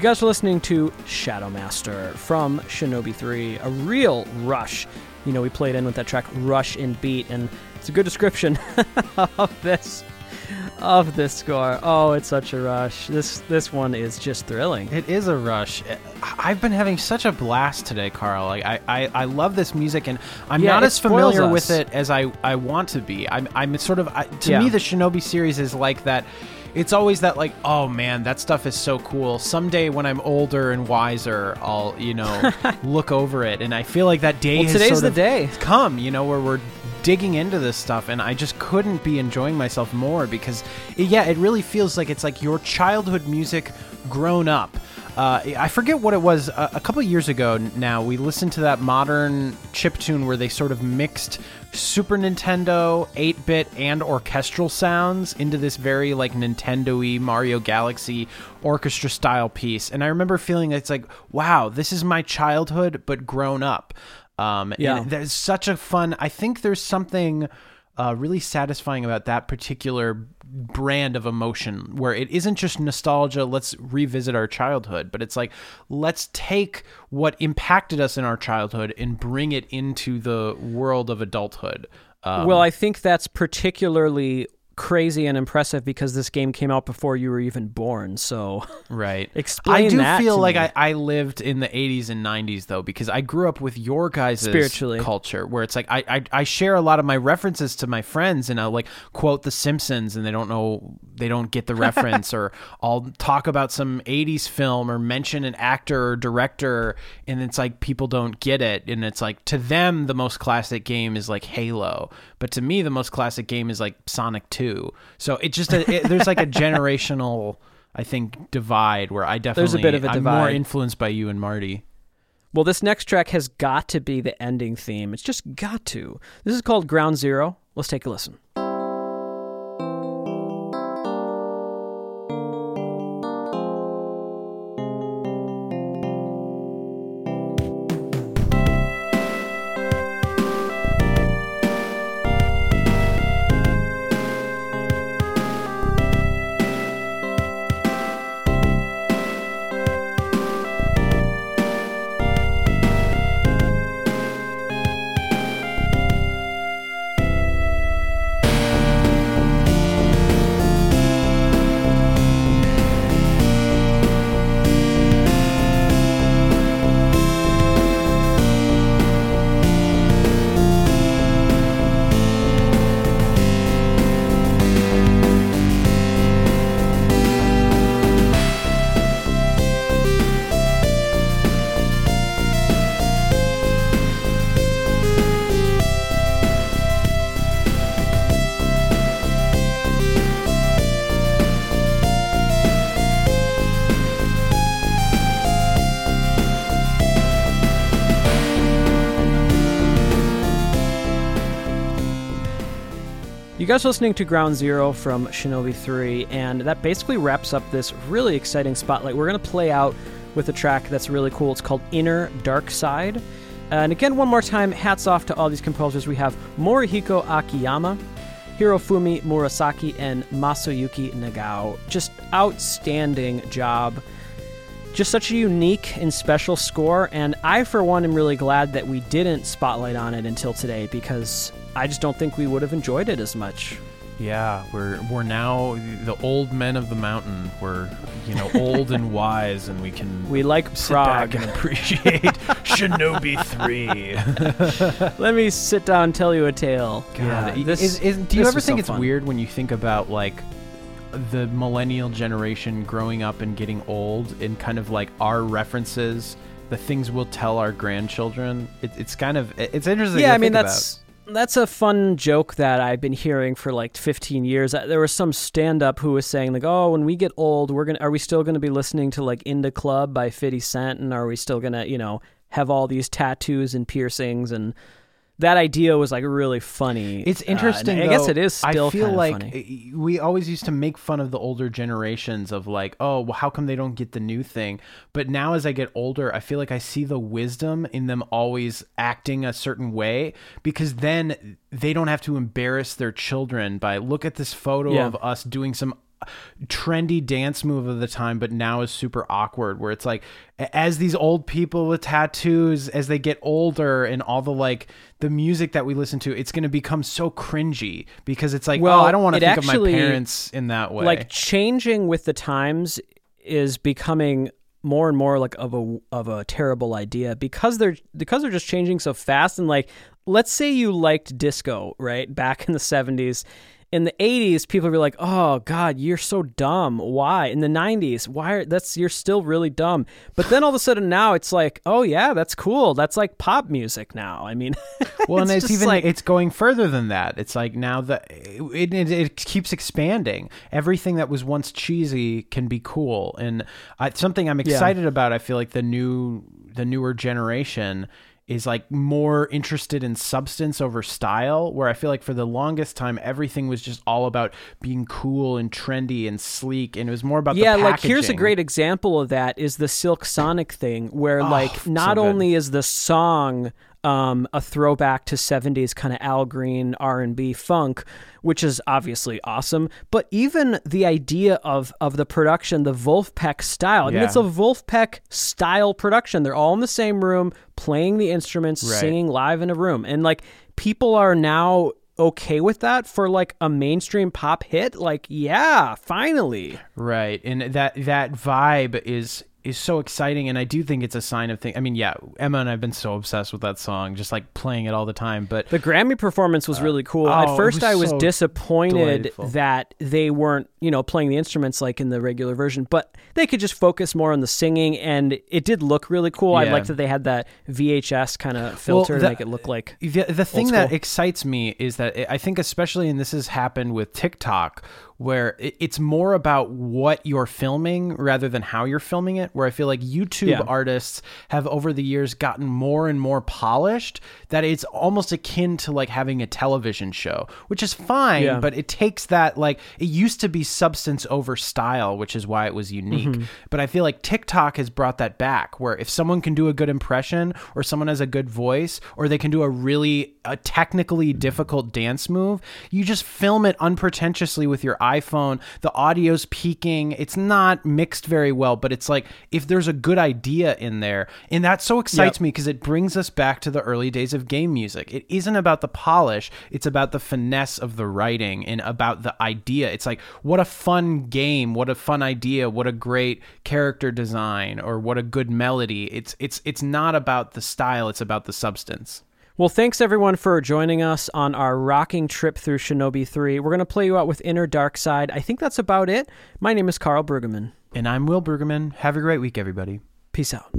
You guys are listening to Shadow Master from Shinobi 3, a real rush. You know, we played in with that track Rush in Beat, and it's a good description of this of this score. Oh, it's such a rush. This this one is just thrilling. It is a rush. I've been having such a blast today, Karl. Like I, I, I love this music, and I'm Yeah, not as familiar with it as I, I want to be. I'm, I'm sort of I, to Yeah. me the Shinobi series is like that. It's always that like, oh man, that stuff is so cool. Someday when I'm older and wiser, I'll you know look over it, and I feel like that day Well, has today's the day. come. You know where we're digging into this stuff and i just couldn't be enjoying myself more because yeah it really feels like it's like your childhood music grown up uh, I forget what it was a, a couple years ago now. We listened to that modern chip tune where they sort of mixed Super Nintendo, 8 bit, and orchestral sounds into this very like Nintendo y Mario Galaxy orchestra style piece. And I remember feeling it's like, wow, this is my childhood, but grown up. Um, Yeah. and there's such a fun. I think there's something uh, really satisfying about that particular brand of emotion, where it isn't just nostalgia. Let's revisit our childhood, but it's like let's take what impacted us in our childhood and bring it into the world of adulthood. Um, well, I think that's particularly crazy and impressive because this game came out before you were even born. So Right. Explain I do feel like me. I, I lived in the 80s and 90s though because I grew up with your guys' Spiritually. culture where it's like I, I I share a lot of my references to my friends and I'll like quote The Simpsons and they don't know they don't get the reference or I'll talk about some 80s film or mention an actor or director and it's like people don't get it and it's like to them the most classic game is like Halo but to me the most classic game is like Sonic 2 so it just it, there's like a generational I think divide where I definitely There's a bit of a I'm more influenced by you and Marty. Well, this next track has got to be the ending theme. It's just got to. This is called Ground Zero. Let's take a listen. Guys listening to Ground Zero from Shinobi 3, and that basically wraps up this really exciting spotlight. We're going to play out with a track that's really cool. It's called Inner Dark Side. And again, one more time, hats off to all these composers. We have Morihiko Akiyama, Hirofumi Murasaki, and Masayuki Nagao. Just outstanding job. Just such a unique and special score, and I, for one, am really glad that we didn't spotlight on it until today because I just don't think we would have enjoyed it as much. Yeah, we're we're now the old men of the mountain. We're you know old and wise, and we can We like sit Prague. back and appreciate Shinobi Three. Let me sit down and tell you a tale. God, yeah, this, is, is, do you this ever think so it's fun. weird when you think about like the millennial generation growing up and getting old, and kind of like our references, the things we'll tell our grandchildren? It, it's kind of it's interesting. Yeah, to I mean think that's that's a fun joke that I've been hearing for like 15 years. Uh, There was some stand-up who was saying like, "Oh, when we get old, we're gonna are we still gonna be listening to like In Da Club by 50 Cent, and are we still gonna you know have all these tattoos and piercings and that idea was like really funny. It's Uh, interesting. and I guess though. it is still I feel like funny. uh, we always used to make fun of the older generations of like, oh, well, how come they don't get the new thing? But now, as I get older, I feel like I see the wisdom in them always acting a certain way because then they don't have to embarrass their children by look at this photo Yeah. of us doing some trendy dance move of the time, but now is super awkward. Where it's like, as these old people with tattoos, as they get older, and all the like the music that we listen to, it's going to become so cringy because it's like, oh, Well, oh, I don't want to think of my parents in that way. like changing with the times is becoming more and more like of a of a terrible idea because they're because they're just changing so fast and like let's say you liked disco right back in the 70s in the 80s people were like oh god you're so dumb why in the 90s why are, that's you're still really dumb but then all of a sudden now it's like oh yeah that's cool that's like pop music now i mean well, and it's even like- it's going further than that. It's like now that it, it, it keeps expanding. Everything that was once cheesy can be cool, and I, something I'm excited about. I feel like the new the newer generation is like more interested in substance over style where i feel like for the longest time everything was just all about being cool and trendy and sleek and it was more about yeah like here's a great example of that is the silk sonic thing where ah, like not good. only is the song um, a throwback to 70s kind of al green r&b funk which is obviously awesome but even the idea of of the production the Vulfpeck style i mean Yeah. it's a Vulfpeck style production they're all in the same room playing the instruments Right. singing live in a room and like people are now okay with that for like a mainstream pop hit like yeah finally Right. And that that vibe is is so exciting and I do think it's a sign of thing. I mean, yeah, Emma and I've been so obsessed with that song, just like playing it all the time, but The Grammy performance was uh, really cool. oh, At first, was I was so disappointed delightful. that they weren't, you know, playing the instruments like in the regular version, but they could just focus more on the singing, and it did look really cool. I Yeah. liked that they had that VHS kind of filter to the- make it look like. the, the thing that excites me is that I think especially and this has happened with TikTok where it's more about what you're filming rather than how you're filming it where I feel like YouTube Yeah. artists have over the years gotten more and more polished that it's almost akin to like having a television show which is fine Yeah. but it takes that like it used to be substance over style which is why it was unique Mm-hmm. but I feel like TikTok has brought that back where if someone can do a good impression or someone has a good voice or they can do a really a technically mm-hmm. difficult dance move, you just film it unpretentiously with your iPhone. The audio's peaking. It's not mixed very well, but it's like if there's a good idea in there. And that so excites Yep. me because it brings us back to the early days of game music. It isn't about the polish, it's about the finesse of the writing and about the idea. It's like what a fun game, what a fun idea, what a great character design or what a good melody. It's it's it's not about the style, it's about the substance. Well, thanks everyone for joining us on our rocking trip through Shinobi 3. We're going to play you out with Inner Dark Side. I think that's about it. My name is Karl Brueggemann. And I'm Will Brueggemann. Have a great week everybody. Peace out.